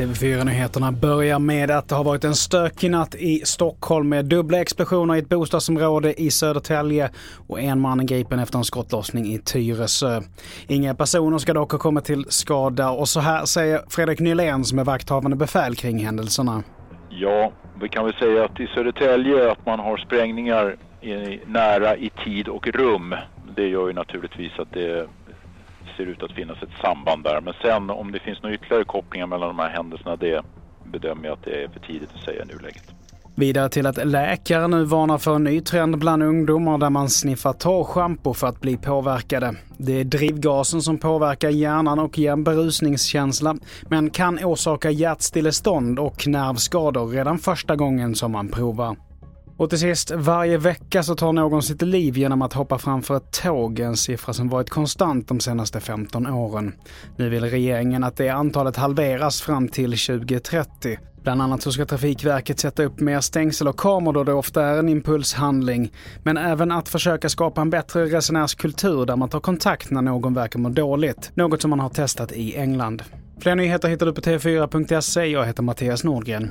TV4-nyheterna börjar med att det har varit en stökig natt i Stockholm med dubbla explosioner i ett bostadsområde i Södertälje och en man är gripen efter en skottlossning i Tyresö. Inga personer ska dock ha kommit till skada och så här säger Fredrik Nylén som är vakthavande befäl kring händelserna. Ja, vi kan väl säga att i Södertälje att man har sprängningar i, nära i tid och rum. Det gör ju naturligtvis att det ser ut att finnas ett samband där. Men sen om det finns några ytterligare kopplingar mellan de här händelserna, det bedömer jag att det är för tidigt att säga i nuläget. Vidare till att läkare nu varnar för en ny trend bland ungdomar där man sniffar torrschampo för att bli påverkade. Det är drivgasen som påverkar hjärnan och ger en berusningskänsla, men kan orsaka hjärtstillestånd och nervskador redan första gången som man provar. Och till sist, varje vecka så tar någon sitt liv genom att hoppa framför ett tåg, en siffra som varit konstant de senaste 15 åren. Nu vill regeringen att det antalet halveras fram till 2030. Bland annat så ska Trafikverket sätta upp mer stängsel och kameror då det ofta är en impulshandling. Men även att försöka skapa en bättre resenärskultur där man tar kontakt när någon verkar må dåligt. Något som man har testat i England. Fler nyheter hittar du på tv4.se. Jag heter Mattias Nordgren.